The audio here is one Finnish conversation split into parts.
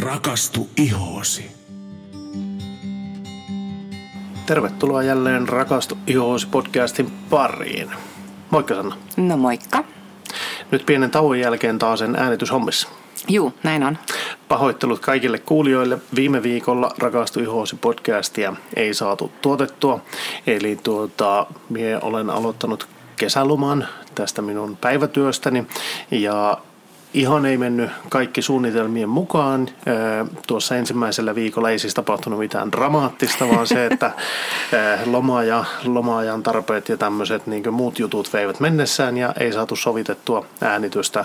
Rakastu ihoosi. Tervetuloa jälleen Rakastu ihoosi podcastin pariin. Moikka Sanna. No moikka. Nyt pienen tauon jälkeen taas sen äänityshommissa. Juu, näin on. Pahoittelut kaikille kuulijoille. Viime viikolla Rakastu ihoosi podcastia ei saatu tuotettua. Eli tuota, minä olen aloittanut kesäloman tästä minun päivätyöstäni ja ihan ei mennyt kaikki suunnitelmien mukaan. Tuossa ensimmäisellä viikolla ei siis tapahtunut mitään dramaattista, vaan se, että loma ja lomaajan tarpeet ja tämmöiset niin muut jutut veivät mennessään ja ei saatu sovitettua äänitystä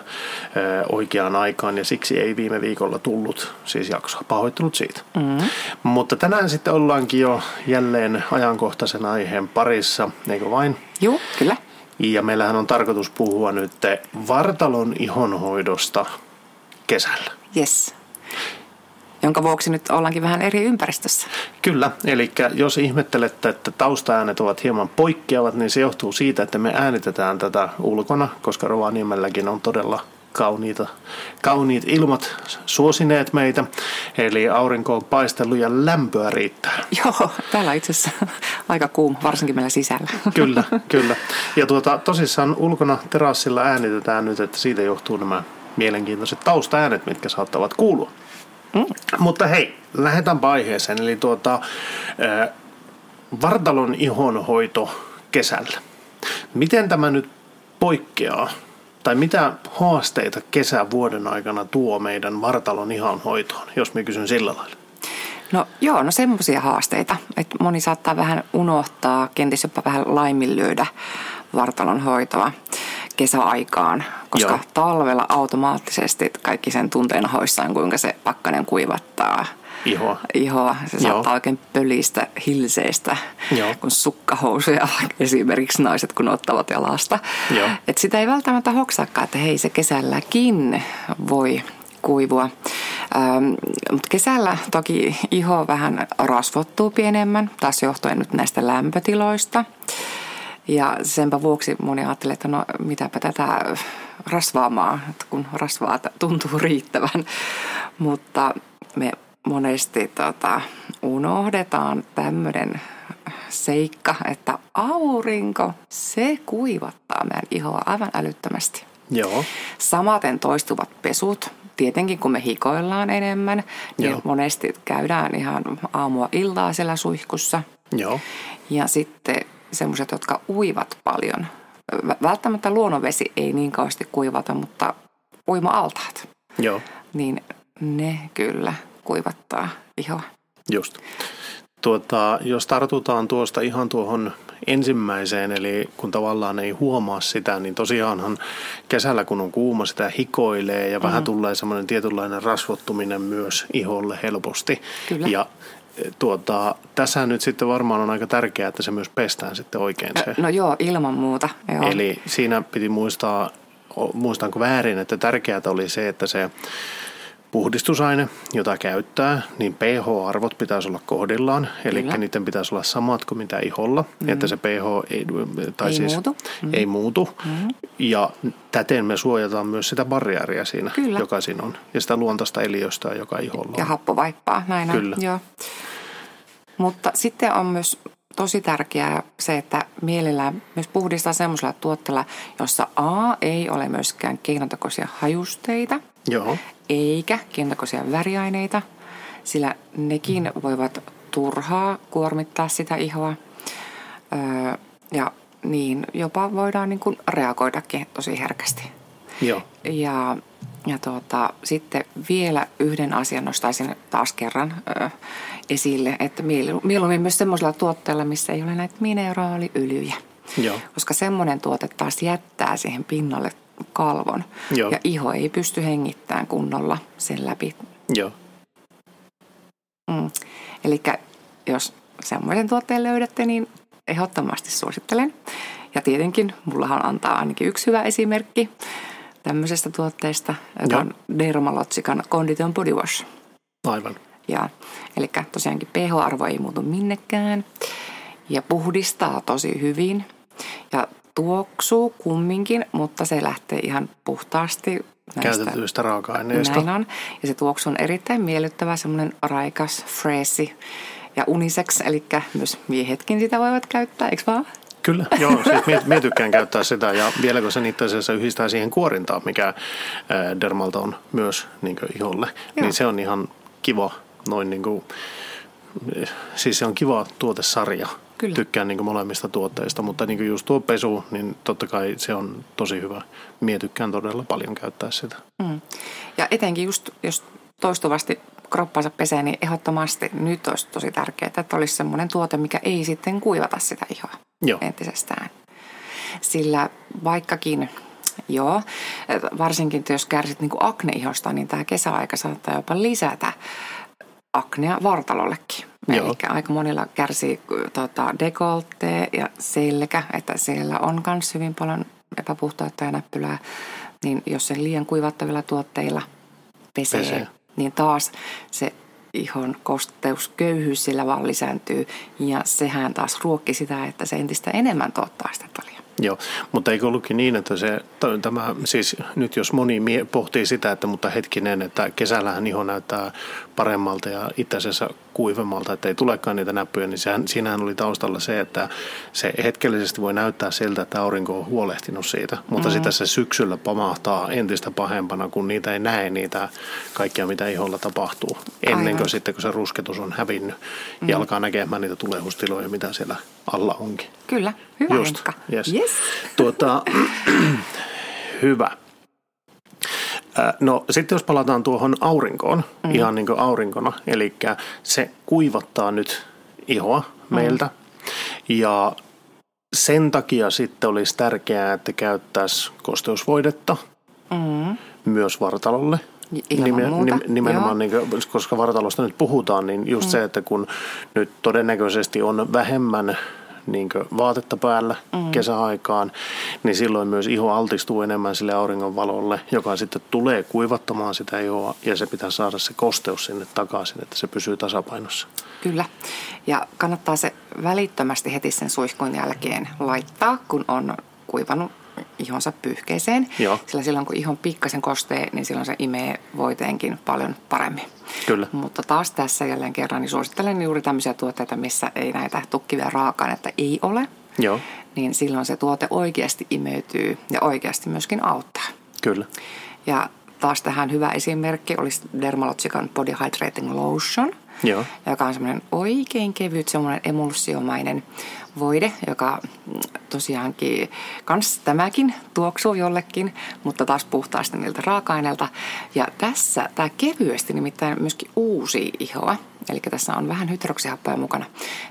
oikeaan aikaan ja siksi ei viime viikolla tullut siis jaksoa. Pahoittelut siitä. Mm-hmm. Mutta tänään sitten ollaankin jo jälleen ajankohtaisen aiheen parissa, eikö vain? Joo, kyllä. Ja meillähän on tarkoitus puhua nyt vartalon ihonhoidosta kesällä. Yes. Jonka vuoksi nyt ollaankin vähän eri ympäristössä. Kyllä, eli jos ihmettelette, että taustaäänet ovat hieman poikkeavat, niin se johtuu siitä, että me äänitetään tätä ulkona, koska Rovaniemelläkin on todella kauniita, kauniit ilmat suosineet meitä. Eli aurinko on paistellut ja lämpöä riittää. Joo, täällä itse asiassa aika kuuma, varsinkin meillä sisällä. Kyllä, kyllä. Ja tuota, tosissaan ulkona terassilla äänitetään nyt, että siitä johtuu nämä mielenkiintoiset taustaäänet, mitkä saattavat kuulua. Mm. Mutta hei, lähdetäänpä aiheeseen. Eli tuota, äh, vartalon ihonhoito kesällä. Miten tämä nyt poikkeaa tai mitä haasteita kesä vuoden aikana tuo meidän vartalon ihonhoitoon, jos me kysyn sillä lailla? No joo, no semmoisia haasteita, että moni saattaa vähän unohtaa, kenties jopa vähän laiminlyödä vartalon hoitoa kesäaikaan, koska Joo. talvella automaattisesti kaikki sen tunteen hoissaan, kuinka se pakkanen kuivattaa – ihoa. ihoa. Se Joo. saattaa oikein pölistä hilseistä, Joo. kun sukkahousuja esimerkiksi naiset kun ottavat jalasta. Joo. Et sitä ei välttämättä hoksaakaan, että hei se kesälläkin voi kuivua. Ähm, mutta kesällä toki iho vähän rasvottuu pienemmän, taas johtuen nyt näistä lämpötiloista. Ja senpä vuoksi moni ajattelee, että no mitäpä tätä rasvaamaan, kun rasvaa tuntuu riittävän. Mutta me monesti tota, unohdetaan tämmöinen seikka, että aurinko, se kuivattaa meidän ihoa aivan älyttömästi. Joo. Samaten toistuvat pesut. Tietenkin kun me hikoillaan enemmän, niin Joo. monesti käydään ihan aamua iltaa siellä suihkussa. Joo. Ja sitten semmoiset, jotka uivat paljon. Välttämättä luonnonvesi ei niin kauheasti kuivata, mutta uima-altaat. Joo. Niin ne kyllä kuivattaa ihoa. Just. Tuota, jos tartutaan tuosta ihan tuohon ensimmäiseen, eli kun tavallaan ei huomaa sitä, niin tosiaanhan kesällä kun on kuuma, sitä hikoilee ja mm. vähän tulee semmoinen tietynlainen rasvottuminen myös iholle helposti. Kyllä. Ja e, tuota, tässä nyt sitten varmaan on aika tärkeää, että se myös pestään sitten oikein se. No joo, ilman muuta. Joo. Eli siinä piti muistaa, muistanko väärin, että tärkeää oli se, että se puhdistusaine, jota käyttää, niin pH-arvot pitäisi olla kohdillaan, eli Kyllä. niiden pitäisi olla samat kuin mitä iholla, mm-hmm. että se pH ei, tai ei siis muutu. Mm-hmm. ei muutu. Mm-hmm. Ja täten me suojataan myös sitä barriaria siinä, Kyllä. joka siinä on, ja sitä luontaista eliöstä, joka iholla on. Ja happovaippaa, näin on. Kyllä. Joo. Mutta sitten on myös tosi tärkeää se, että mielellään myös puhdistaa semmoisella tuotteella, jossa A ei ole myöskään keinotekoisia hajusteita – Joo. Eikä keinotekoisia väriaineita, sillä nekin voivat turhaa kuormittaa sitä ihoa. Öö, ja niin jopa voidaan niin kuin reagoidakin tosi herkästi. Joo. Ja, ja tuota, sitten vielä yhden asian nostaisin taas kerran ö, esille, että mieluummin myös semmoisella tuotteella, missä ei ole näitä mineraaliöljyjä. Joo. Koska semmoinen tuote taas jättää siihen pinnalle kalvon. Joo. Ja iho ei pysty hengittämään kunnolla sen läpi. Joo. Mm. Eli jos semmoisen tuotteen löydätte, niin ehdottomasti suosittelen. Ja tietenkin mullahan antaa ainakin yksi hyvä esimerkki tämmöisestä tuotteesta, joka on Dermalotsikan Condition Body Wash. Aivan. Ja, eli tosiaankin pH-arvo ei muutu minnekään ja puhdistaa tosi hyvin. Ja tuoksuu kumminkin, mutta se lähtee ihan puhtaasti näistä. Käytetyistä raaka-aineista. Näin on. Ja se tuoksu on erittäin miellyttävä, semmoinen raikas, freesi ja unisex, eli myös miehetkin sitä voivat käyttää, eikö vaan? Kyllä, joo. Siis mie, mie tykkään käyttää sitä ja vielä kun se itse asiassa yhdistää siihen kuorintaan, mikä Dermalta on myös niin iholle, niin joo. niin se on ihan kiva noin niin kuin, siis se on kiva tuotesarja. Kyllä. Tykkään niin molemmista tuotteista, mutta niin just tuo pesu, niin totta kai se on tosi hyvä. Mie tykkään todella paljon käyttää sitä. Mm. Ja etenkin just, jos toistuvasti kroppansa pesee, niin ehdottomasti nyt olisi tosi tärkeää, että olisi semmoinen tuote, mikä ei sitten kuivata sitä ihoa Joo. entisestään. Sillä vaikkakin Joo, varsinkin jos kärsit niin akneihosta, niin tämä kesäaika saattaa jopa lisätä aknea vartalollekin. Joo. Eli aika monilla kärsii tota, dekolte ja selkä, että siellä on myös hyvin paljon epäpuhtautta ja näppylää. Niin jos sen liian kuivattavilla tuotteilla pesee, pesee. niin taas se ihon kosteusköyhyys sillä vaan lisääntyy. Ja sehän taas ruokki sitä, että se entistä enemmän tuottaa sitä talia. Joo, mutta eikö ollutkin niin, että se, tämä, siis nyt jos moni pohtii sitä, että mutta hetkinen, että kesällähän iho näyttää paremmalta ja itse asiassa kuivemmalta, että ei tulekaan niitä näppyjä, niin sehän, siinähän oli taustalla se, että se hetkellisesti voi näyttää siltä, että aurinko on huolehtinut siitä, mutta mm-hmm. sitä se syksyllä pamahtaa entistä pahempana, kun niitä ei näe niitä kaikkia, mitä iholla tapahtuu, ennen kuin Aivan. sitten, kun se rusketus on hävinnyt mm-hmm. ja alkaa näkemään niitä tulehustiloja, mitä siellä alla onkin. Kyllä, hyvä Just, yes. yes. Tuota, hyvä. No sitten jos palataan tuohon aurinkoon, mm. ihan niin kuin aurinkona, eli se kuivattaa nyt ihoa mm. meiltä. Ja sen takia sitten olisi tärkeää, että käyttäisi kosteusvoidetta mm. myös vartalolle. Nime, nimenomaan, niin kuin, koska vartalosta nyt puhutaan, niin just mm. se, että kun nyt todennäköisesti on vähemmän niin vaatetta päällä mm. kesäaikaan, niin silloin myös iho altistuu enemmän sille auringonvalolle, joka sitten tulee kuivattamaan sitä ihoa ja se pitää saada se kosteus sinne takaisin, että se pysyy tasapainossa. Kyllä. Ja kannattaa se välittömästi heti sen suihkun jälkeen laittaa, kun on kuivannut ihonsa pyyhkeeseen. Joo. Sillä silloin kun ihon pikkasen kostee, niin silloin se imee voiteenkin paljon paremmin. Kyllä. Mutta taas tässä jälleen kerran niin suosittelen juuri tämmöisiä tuotteita, missä ei näitä tukkivia raaka-aineita ei ole. Joo. Niin silloin se tuote oikeasti imeytyy ja oikeasti myöskin auttaa. Kyllä. Ja taas tähän hyvä esimerkki olisi Dermalogican Body Hydrating Lotion, Joo. joka on semmoinen oikein kevyt, semmoinen emulsiomainen voide, joka tosiaankin, kans tämäkin tuoksuu jollekin, mutta taas puhtaasti niiltä raaka-aineilta. Ja tässä tämä kevyesti nimittäin myöskin uusi ihoa, eli tässä on vähän hydroksihappoja mukana,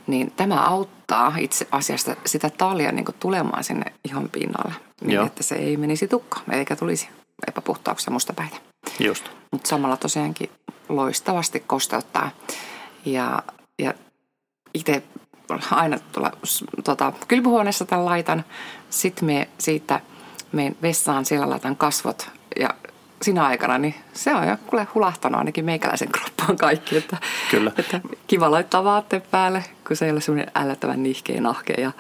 niin tämä auttaa itse asiassa sitä talia niin tulemaan sinne ihon pinnalle, niin Joo. että se ei menisi tukkaan eikä tulisi epäpuhtauksia mustapäitä. Just. Mutta samalla tosiaankin loistavasti kosteuttaa. Ja, ja itse aina tuolla tota, kylpyhuoneessa tämän laitan. Sitten me siitä menen vessaan, siellä laitan kasvot ja sinä aikana, niin se on jo kuule hulahtanut ainakin meikäläisen kroppaan kaikki. Että, Kyllä. Että kiva laittaa vaatteet päälle, kun se ei ole semmoinen ällöttävän nihkeä nahke. Ja...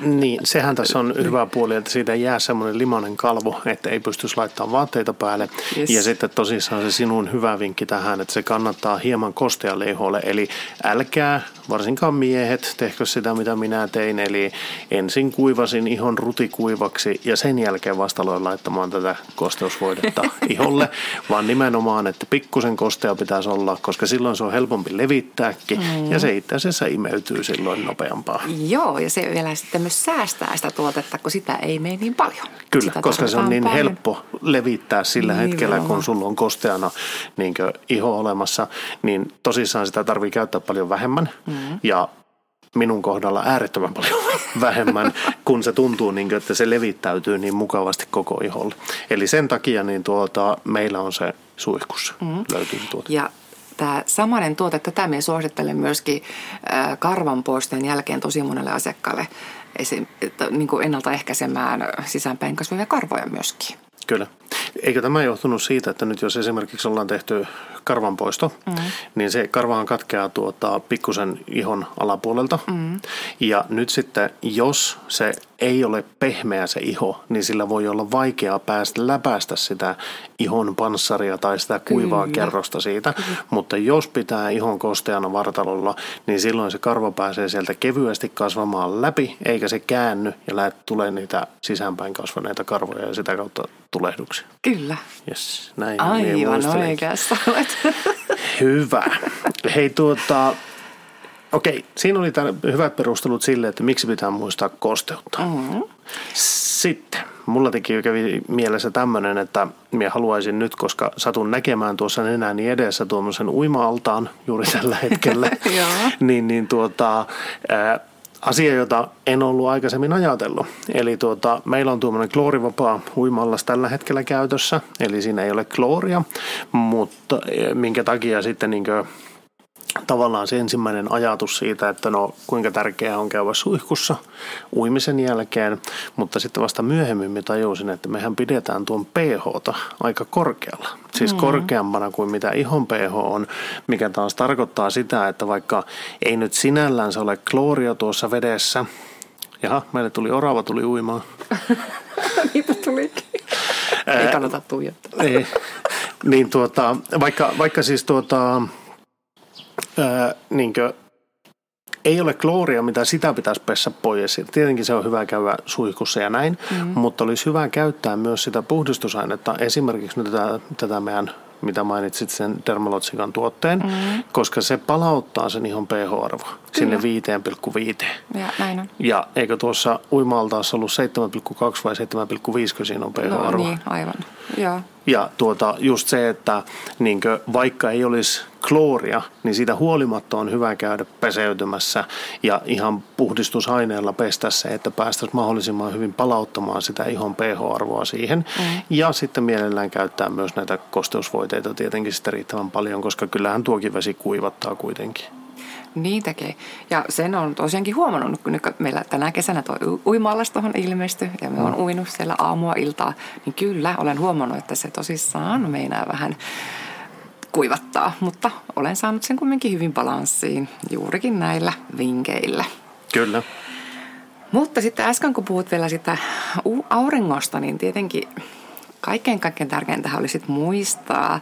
Niin, sehän tässä on hyvä puoli, että siitä jää semmoinen limanen kalvo, että ei pystyisi laittamaan vaatteita päälle. Yes. Ja sitten tosissaan se sinun hyvä vinkki tähän, että se kannattaa hieman kostealle iholle. Eli älkää, varsinkaan miehet, tehkö sitä mitä minä tein. Eli ensin kuivasin ihon rutikuivaksi ja sen jälkeen vasta laittamaan tätä kosteusvoidetta iholle, vaan nimenomaan, että pikkusen kostea pitäisi olla, koska silloin se on helpompi levittääkin mm. ja se itse asiassa imeytyy silloin nopeampaa. Joo, ja se vielä sitten myös säästää sitä tuotetta, kun sitä ei mene niin paljon. Kyllä, sitä koska se on niin paljon. helppo levittää sillä niin hetkellä, kun sulla on kosteana niin iho olemassa, niin tosissaan sitä tarvii käyttää paljon vähemmän. Mm. Ja minun kohdalla äärettömän paljon vähemmän, kun se tuntuu, niin kuin, että se levittäytyy niin mukavasti koko iholle. Eli sen takia niin tuota, meillä on se suihkussa mm. löytyy tuote. Ja tämä samainen tuote, tätä me suosittelen myöskin karvan poistojen jälkeen tosi monelle asiakkaalle esim, että, niin kuin ennaltaehkäisemään sisäänpäin kasvavia karvoja myöskin. Kyllä. Eikö tämä johtunut siitä, että nyt jos esimerkiksi ollaan tehty karvanpoisto, mm. niin se karvaan katkeaa tuota pikkusen ihon alapuolelta. Mm. Ja nyt sitten, jos se ei ole pehmeä se iho, niin sillä voi olla vaikeaa päästä läpäistä sitä ihon panssaria tai sitä kuivaa Kyllä. kerrosta siitä. Kyllä. Mutta jos pitää ihon kosteana vartalolla, niin silloin se karva pääsee sieltä kevyesti kasvamaan läpi, eikä se käänny ja lähde tulee niitä sisäänpäin kasvaneita karvoja ja sitä kautta tulehduksia. Kyllä. Yes, näin Aivan oikeassa olet. Hyvä. Hei tuota, okei, siinä oli tämän hyvät perustelut sille, että miksi pitää muistaa kosteutta. Mm-hmm. Sitten, mulla teki kävi mielessä tämmöinen, että minä haluaisin nyt, koska satun näkemään tuossa nenäni edessä tuommoisen uima-altaan juuri tällä hetkellä, niin, niin tuota, asia, jota en ollut aikaisemmin ajatellut. Eli tuota, meillä on tuommoinen kloorivapaa uimallas tällä hetkellä käytössä, eli siinä ei ole klooria, mutta e, minkä takia sitten niin tavallaan se ensimmäinen ajatus siitä, että no kuinka tärkeää on käydä suihkussa uimisen jälkeen, mutta sitten vasta myöhemmin me tajusin, että mehän pidetään tuon pH aika korkealla. Siis mm. korkeampana kuin mitä ihon pH on, mikä taas tarkoittaa sitä, että vaikka ei nyt sinällään se ole klooria tuossa vedessä, Jaha, meille tuli orava tuli uimaan. Niitä tulikin. ei kannata tuijottaa. Ei. Niin tuota, vaikka, vaikka siis tuota, ää, niinkö, ei ole klooria, mitä sitä pitäisi pessä pois. Tietenkin se on hyvä käydä suihkussa ja näin, mm-hmm. mutta olisi hyvä käyttää myös sitä puhdistusainetta. Esimerkiksi nyt tätä, tätä meidän mitä mainitsit sen Dermalotsikan tuotteen, mm. koska se palauttaa sen ihon pH-arvo sinne 5,5. Ja, näin on. ja eikö tuossa uimaltaassa ollut 7,2 vai 7,5, kun siinä on pH-arvo? No niin, aivan. Ja, ja tuota, just se, että niin vaikka ei olisi klooria, niin siitä huolimatta on hyvä käydä peseytymässä ja ihan puhdistusaineella pestä se, että päästäisiin mahdollisimman hyvin palauttamaan sitä ihon pH-arvoa siihen. Mm. Ja sitten mielellään käyttää myös näitä kosteusvoiteita tietenkin sitten riittävän paljon, koska kyllähän tuokin vesi kuivattaa kuitenkin. Niin tekee. Ja sen on tosiaankin huomannut, kun meillä tänä kesänä tuo uimallas tuohon ilmestyi ja me on mm. uinut siellä aamua iltaa, niin kyllä olen huomannut, että se tosissaan meinaa vähän kuivattaa, mutta olen saanut sen kumminkin hyvin balanssiin juurikin näillä vinkeillä. Kyllä. Mutta sitten äsken kun puhut vielä sitä auringosta, niin tietenkin kaikkein kaikkein tärkeintä olisi muistaa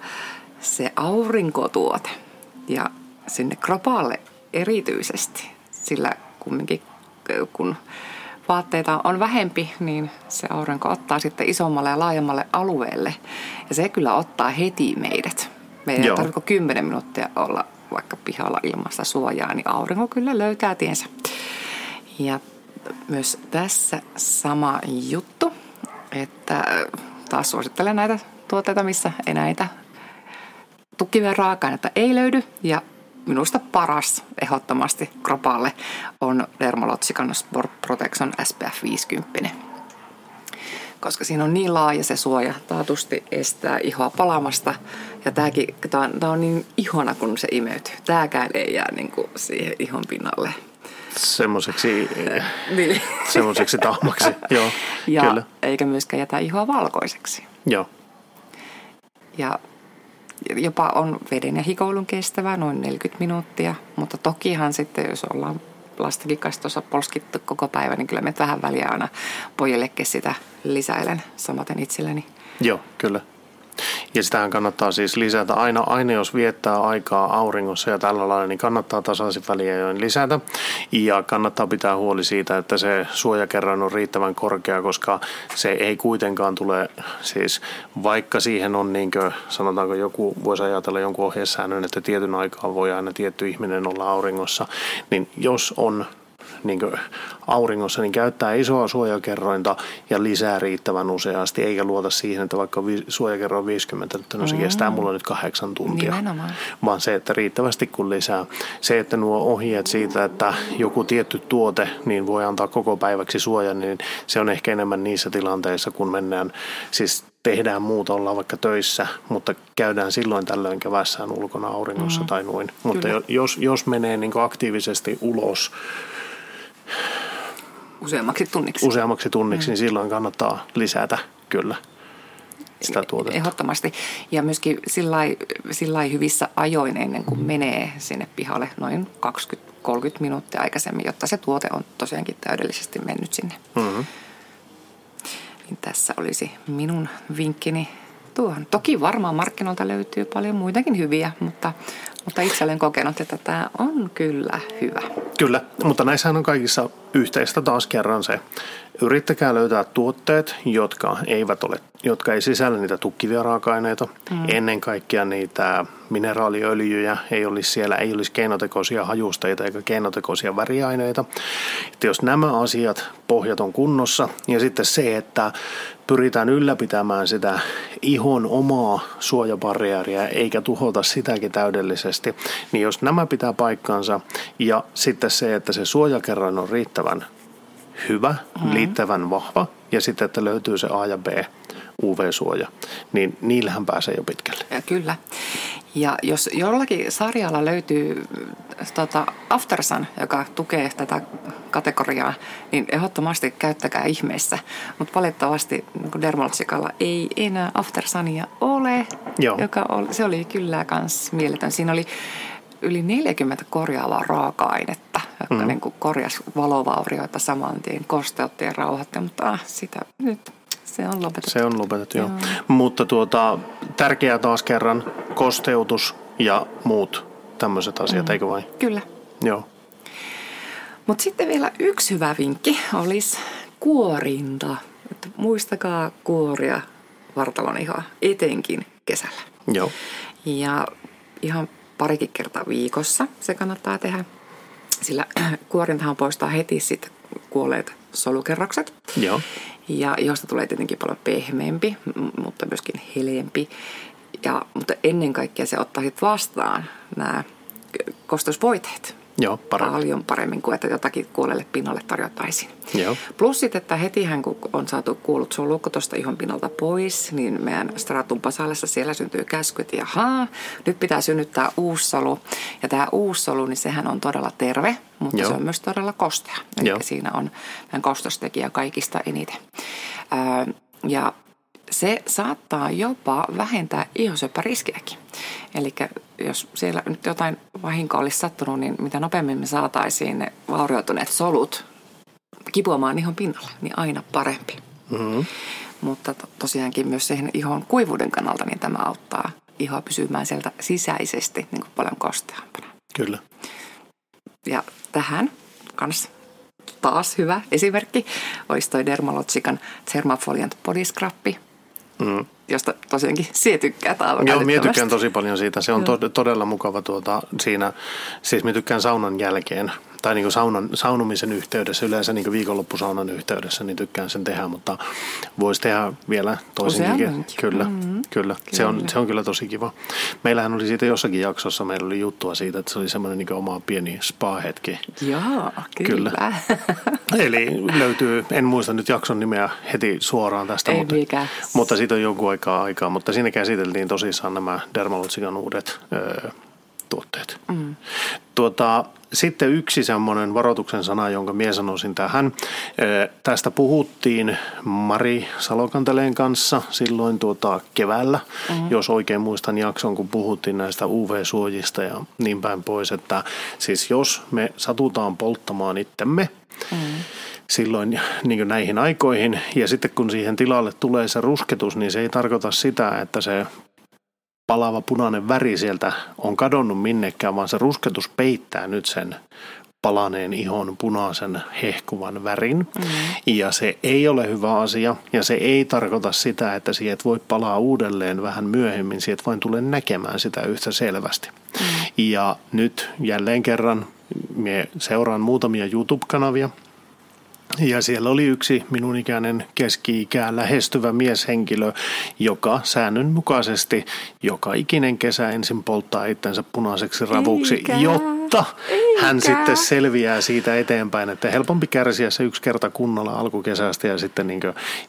se aurinkotuote ja sinne kropalle erityisesti, sillä kumminkin kun vaatteita on vähempi, niin se aurinko ottaa sitten isommalle ja laajemmalle alueelle. Ja se kyllä ottaa heti meidät. Meidän ei tarvitse 10 minuuttia olla vaikka pihalla ilmasta suojaa, niin aurinko kyllä löytää tiensä. Ja myös tässä sama juttu, että taas suosittelen näitä tuotteita, missä ei näitä tukkivia raaka-aineita ei löydy ja minusta paras ehdottomasti kropalle on Dermalotsikan Sport Protection SPF 50. Koska siinä on niin laaja se suoja, taatusti estää ihoa palamasta. Ja tämäkin, tämä on, tämä on niin ihona, kun se imeytyy. Tämäkään ei jää niin kuin siihen ihon pinnalle semmoiseksi, niin. semmoiseksi tahmaksi. Joo, ja kyllä. eikä myöskään jätä ihoa valkoiseksi. Joo. Ja jopa on veden ja hikoilun kestävä noin 40 minuuttia, mutta tokihan sitten, jos ollaan plastilikastossa polskittu koko päivä, niin kyllä me vähän väliä aina pojillekin sitä lisäilen samaten itselleni. Joo, kyllä. Ja sitähän kannattaa siis lisätä aina, aina jos viettää aikaa auringossa ja tällä lailla, niin kannattaa tasaisin väliajoin lisätä. Ja kannattaa pitää huoli siitä, että se suojakerran on riittävän korkea, koska se ei kuitenkaan tule, siis vaikka siihen on niin kuin, sanotaanko joku, voisi ajatella jonkun ohjeessäännön, että tietyn aikaa voi aina tietty ihminen olla auringossa, niin jos on niin auringossa, niin käyttää isoa suojakerrointa ja lisää riittävän useasti, eikä luota siihen, että vaikka vi- suojakerro on 50, että no se mm. kestää mulla nyt kahdeksan tuntia. Nimenomaan. Vaan se, että riittävästi kun lisää. Se, että nuo ohjeet siitä, että joku tietty tuote niin voi antaa koko päiväksi suojan, niin se on ehkä enemmän niissä tilanteissa, kun mennään siis tehdään muuta, ollaan vaikka töissä, mutta käydään silloin tällöin kevässään ulkona auringossa mm. tai noin. Mutta Kyllä. jos, jos menee niin aktiivisesti ulos Useammaksi tunniksi. Useammaksi tunniksi, mm. niin silloin kannattaa lisätä, kyllä. sitä tuotetta. Ehdottomasti. Ja myöskin sillä hyvissä ajoin ennen kuin menee sinne pihalle noin 20-30 minuuttia aikaisemmin, jotta se tuote on tosiaankin täydellisesti mennyt sinne. Mm-hmm. Niin tässä olisi minun vinkkini tuohon. Toki varmaan markkinoilta löytyy paljon muitakin hyviä, mutta, mutta itse olen kokenut, että tämä on kyllä hyvä. Kyllä, mutta näissähän on kaikissa yhteistä taas kerran se. Yrittäkää löytää tuotteet, jotka eivät ole, jotka ei sisällä niitä tukkivia raaka-aineita. Mm. Ennen kaikkea niitä mineraaliöljyjä ei olisi siellä, ei olisi keinotekoisia hajusteita eikä keinotekoisia väriaineita. Että jos nämä asiat, pohjat on kunnossa ja sitten se, että pyritään ylläpitämään sitä ihon omaa suojabarriäriä eikä tuhota sitäkin täydellisesti, niin jos nämä pitää paikkansa ja sitten se, että se suojakerran on riittävän hyvä, mm-hmm. riittävän vahva ja sitten, että löytyy se A ja B UV-suoja, niin niillähän pääsee jo pitkälle. Ja kyllä. Ja jos jollakin sarjalla löytyy tota, Aftersun, joka tukee tätä kategoriaa, niin ehdottomasti käyttäkää ihmeessä. Mutta valitettavasti niin Dermolotsikalla ei enää Aftersunia ole, Joo. joka oli, se oli kyllä myös mieletön. Siinä oli yli 40 korjaavaa raaka-ainetta, jotka mm. niin korjasi valovaurioita saman tien, kosteutti ja rauhoitti, mutta ah, sitä nyt se on lopetettu. Se on lopetettu, joo. joo. Mutta tuota, tärkeää taas kerran kosteutus ja muut tämmöiset asiat, mm. eikö vain? Kyllä. Joo. Mutta sitten vielä yksi hyvä vinkki olisi kuorinta. Että muistakaa kuoria vartalon ihan etenkin kesällä. Joo. Ja ihan parikin kertaa viikossa se kannattaa tehdä, sillä kuorintahan poistaa heti sitten kuolleet solukerrokset. Joo. Ja josta tulee tietenkin paljon pehmeämpi, mutta myöskin heleempi. Ja, mutta ennen kaikkea se ottaa sitten vastaan nämä kostosvoiteet. Joo, paremmin. Paljon paremmin kuin että jotakin kuolelle pinnalle tarjottaisiin. Joo. Plus sitten, että hetihän kun on saatu kuullut solukko tuosta ihon pinnalta pois, niin meidän stratum pasallessa siellä syntyy käskyt ja haa, nyt pitää synnyttää uussolu. Ja tämä uussolu, niin sehän on todella terve, mutta Joo. se on myös todella kostea. Eli Joo. siinä on kostostekijä kaikista eniten. Öö, ja se saattaa jopa vähentää ihosyöpäriskiäkin. Eli jos siellä nyt jotain vahinkoa olisi sattunut, niin mitä nopeammin me saataisiin ne vaurioituneet solut kipuamaan ihon pinnalle, niin aina parempi. Mm-hmm. Mutta to- tosiaankin myös siihen ihon kuivuuden kannalta, niin tämä auttaa ihoa pysymään sieltä sisäisesti niin kuin paljon kosteampana. Kyllä. Ja tähän kanssa taas hyvä esimerkki olisi toi Dermalogican Thermafoliant Body Scrappi, Mm. Josta tosiaankin sie tykkää Joo, minä tykkään tosi paljon siitä. Se on to- todella mukava tuota, siinä. Siis minä tykkään saunan jälkeen tai niin kuin saunan, saunumisen yhteydessä, yleensä niin kuin viikonloppusaunan yhteydessä, niin tykkään sen tehdä, mutta voisi tehdä vielä toisinkin. Kyllä, mm-hmm. kyllä. Se, on, se on kyllä tosi kiva. Meillähän oli siitä jossakin jaksossa, meillä oli juttua siitä, että se oli semmoinen niin oma pieni spa-hetki. Joo, kyllä. kyllä. Eli löytyy, en muista nyt jakson nimeä heti suoraan tästä, Ei mutta, mutta siitä on jonkun aikaa aikaa, mutta siinä käsiteltiin tosissaan nämä Dermalogican uudet öö, tuotteet. Mm. Tuota, sitten yksi semmoinen varoituksen sana, jonka minä sanoisin tähän. Tästä puhuttiin Mari Salokanteleen kanssa silloin tuota keväällä, mm-hmm. jos oikein muistan jakson, kun puhuttiin näistä UV-suojista ja niin päin pois. Että siis jos me satutaan polttamaan itsemme, mm-hmm silloin niin näihin aikoihin. Ja sitten kun siihen tilalle tulee se rusketus, niin se ei tarkoita sitä, että se palava punainen väri sieltä on kadonnut minnekään, vaan se rusketus peittää nyt sen palaneen ihon punaisen hehkuvan värin. Mm. Ja se ei ole hyvä asia ja se ei tarkoita sitä, että sieltä voi palaa uudelleen vähän myöhemmin. Sieltä vain tulee näkemään sitä yhtä selvästi. Mm. Ja nyt jälleen kerran me seuraan muutamia YouTube-kanavia, ja siellä oli yksi minun ikäinen keski-ikään lähestyvä mieshenkilö, joka säännönmukaisesti joka ikinen kesä ensin polttaa itsensä punaiseksi ravuksi, Eikä. jotta mutta Eikä. hän sitten selviää siitä eteenpäin, että helpompi kärsiä se yksi kerta kunnolla alkukesästä ja sitten niin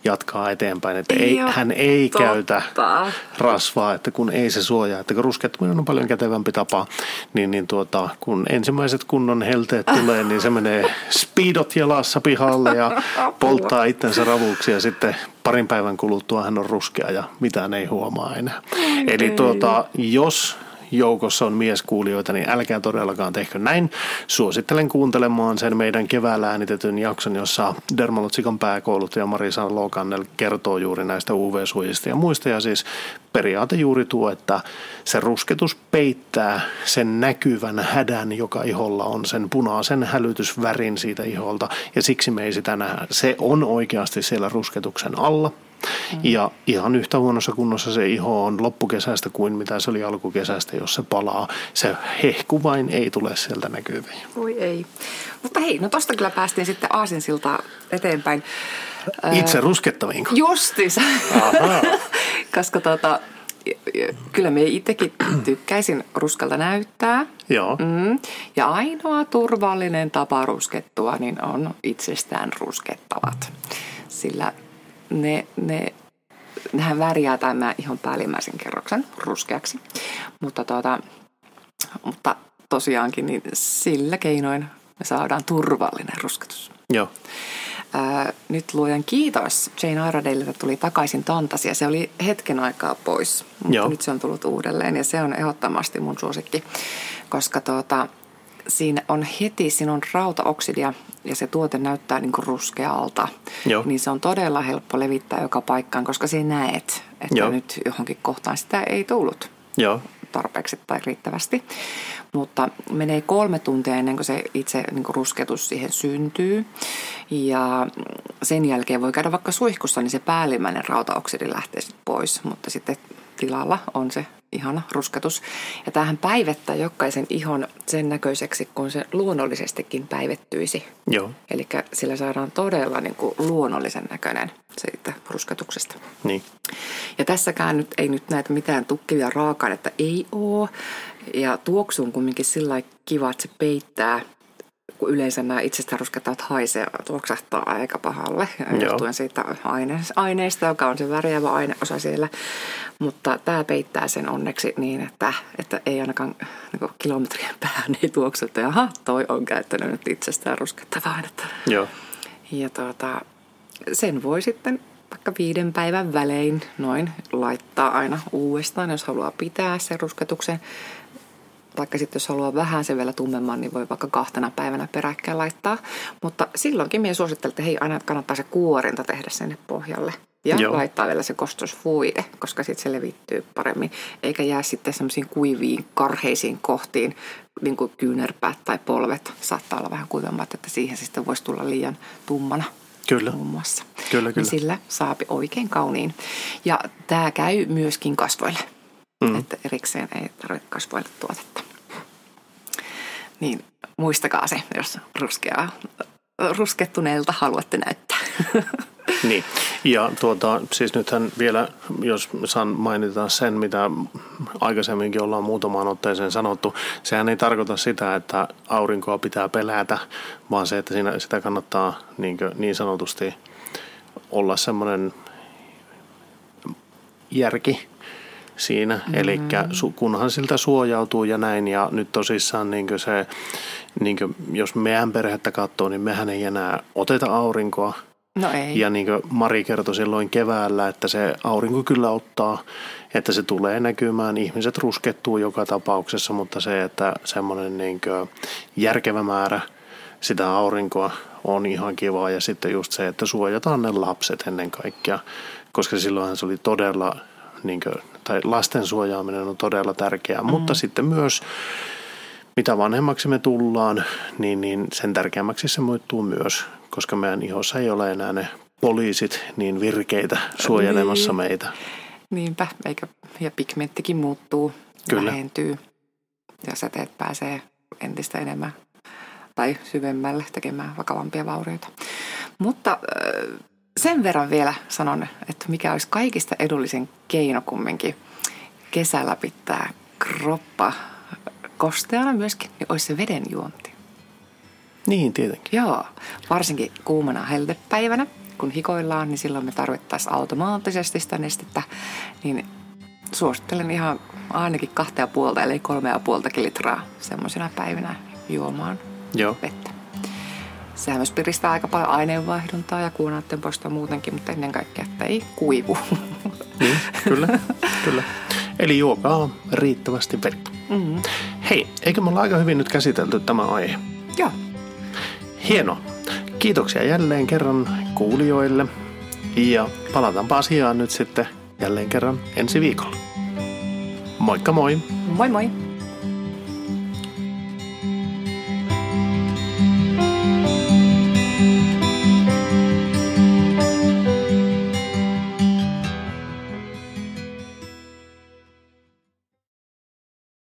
jatkaa eteenpäin, että ei, hän ei totta. käytä rasvaa, että kun ei se suojaa, että kun ruskettuminen on paljon kätevämpi tapa, niin, niin tuota, kun ensimmäiset kunnon helteet tulee, niin se menee speedot jalassa pihalle ja polttaa itsensä ravuksi ja sitten parin päivän kuluttua hän on ruskea ja mitään ei huomaa enää. Eli tuota, jos joukossa on mieskuulijoita, niin älkää todellakaan tehkö näin. Suosittelen kuuntelemaan sen meidän keväällä äänitetyn jakson, jossa dermatologikan pääkouluttaja Marisa Lokannel kertoo juuri näistä UV-suojista ja muista. Ja siis periaate juuri tuo, että se rusketus peittää sen näkyvän hädän, joka iholla on, sen punaisen hälytysvärin siitä iholta, ja siksi me ei sitä nähdä. Se on oikeasti siellä rusketuksen alla, Mm. Ja ihan yhtä huonossa kunnossa se iho on loppukesästä kuin mitä se oli alkukesästä, jos se palaa. Se hehku vain ei tule sieltä näkyviin. Voi ei. Mutta hei, no tosta kyllä päästiin sitten aasinsilta eteenpäin. Itse ruskettaviin. Justis. Koska tota, kyllä me itsekin tykkäisin ruskalta näyttää. Joo. Mm. Ja ainoa turvallinen tapa ruskettua niin on itsestään ruskettavat. Sillä ne, ne, nehän värjää tämän ihan päällimmäisen kerroksen ruskeaksi. Mutta, tuota, mutta tosiaankin niin sillä keinoin me saadaan turvallinen rusketus. Joo. Ää, nyt luojan kiitos. Jane Iredaleilta tuli takaisin Tantas ja se oli hetken aikaa pois. Mutta Joo. nyt se on tullut uudelleen ja se on ehdottomasti mun suosikki, koska tuota, siinä on heti, siinä on rautaoksidia ja se tuote näyttää niin kuin ruskealta, Joo. niin se on todella helppo levittää joka paikkaan, koska sinä näet, että Joo. nyt johonkin kohtaan sitä ei tullut Joo. tarpeeksi tai riittävästi. Mutta menee kolme tuntia ennen kuin se itse niin kuin rusketus siihen syntyy. Ja sen jälkeen voi käydä vaikka suihkussa, niin se päällimmäinen rautaoksidi lähtee sitten pois. Mutta sitten tilalla on se ihana rusketus. Ja tämähän päivettää jokaisen ihon sen näköiseksi, kun se luonnollisestikin päivettyisi. Joo. Eli sillä saadaan todella niin kuin luonnollisen näköinen siitä rusketuksesta. Niin. Ja tässäkään nyt ei nyt näitä mitään tukkivia raaka-ainetta ei ole. Ja tuoksu on kumminkin sillä kiva, että se peittää kun yleensä nämä itsestään ruskettavat haisee, tuoksahtaa aika pahalle, johtuen siitä aineesta, joka on se värjäävä aineosa siellä. Mutta tämä peittää sen onneksi niin, että, että ei ainakaan niin kilometrien päähän ei tuoksu, että jaha, toi on käyttänyt nyt itsestään ruskettavaa ainetta. Joo. Ja tuota, sen voi sitten vaikka viiden päivän välein noin laittaa aina uudestaan, jos haluaa pitää sen rusketuksen vaikka sitten jos haluaa vähän sen vielä tummemman, niin voi vaikka kahtena päivänä peräkkäin laittaa. Mutta silloinkin minä suosittelen, että hei, aina kannattaa se kuorinta tehdä sinne pohjalle. Ja Joo. laittaa vielä se kostosfuide, koska sitten se levittyy paremmin. Eikä jää sitten semmoisiin kuiviin, karheisiin kohtiin, niin kuin kyynärpäät tai polvet. Saattaa olla vähän kuivemmat, että siihen sitten voisi tulla liian tummana. Kyllä. Muun muassa. Kyllä, kyllä. Niin sillä saapi oikein kauniin. Ja tämä käy myöskin kasvoille. Mm. Että erikseen ei tarvitse kasvoille tuotetta. Niin muistakaa se, jos ruskeaa, ruskettuneelta haluatte näyttää. Niin, ja tuota, siis nythän vielä, jos saan mainita sen, mitä aikaisemminkin ollaan muutamaan otteeseen sanottu, sehän ei tarkoita sitä, että aurinkoa pitää pelätä, vaan se, että siinä, sitä kannattaa niin, niin sanotusti olla semmoinen järki siinä. Mm-hmm. Eli kunhan siltä suojautuu ja näin. Ja nyt tosissaan niin se, niin jos meidän perhettä katsoo, niin mehän ei enää oteta aurinkoa. No ei. Ja niin kuin Mari kertoi silloin keväällä, että se aurinko kyllä ottaa, että se tulee näkymään. Ihmiset ruskettuu joka tapauksessa, mutta se, että semmoinen niin järkevä määrä sitä aurinkoa on ihan kiva. Ja sitten just se, että suojataan ne lapset ennen kaikkea, koska silloinhan se oli todella niin kuin, tai lasten suojaaminen on todella tärkeää, mm. mutta sitten myös mitä vanhemmaksi me tullaan, niin, niin sen tärkeämmäksi se muuttuu myös, koska meidän ihossa ei ole enää ne poliisit niin virkeitä suojelemassa niin. meitä. Niinpä, eikä, ja pigmenttikin muuttuu, Kyllä. vähentyy ja säteet pääsee entistä enemmän tai syvemmälle tekemään vakavampia vaurioita. Mutta sen verran vielä sanon, että mikä olisi kaikista edullisin keino kumminkin kesällä pitää kroppa kosteana myöskin, niin olisi se vedenjuonti. Niin, tietenkin. Joo, varsinkin kuumana heltepäivänä, kun hikoillaan, niin silloin me tarvittaisiin automaattisesti sitä nestettä, niin suosittelen ihan ainakin kahta ja puolta, eli kolmea ja puoltakin litraa semmoisena päivinä juomaan Joo. vettä. Sehän myös piristää aika paljon aineenvaihduntaa ja kuunaiden poistoa muutenkin, mutta ennen kaikkea, että ei kuivu. Niin, kyllä, kyllä. Eli juokaa riittävästi vettä. Mm-hmm. Hei, eikö me olla aika hyvin nyt käsitelty tämä aihe? Joo. Hienoa. Kiitoksia jälleen kerran kuulijoille ja palataanpa asiaan nyt sitten jälleen kerran ensi viikolla. Moikka moi! Moi moi!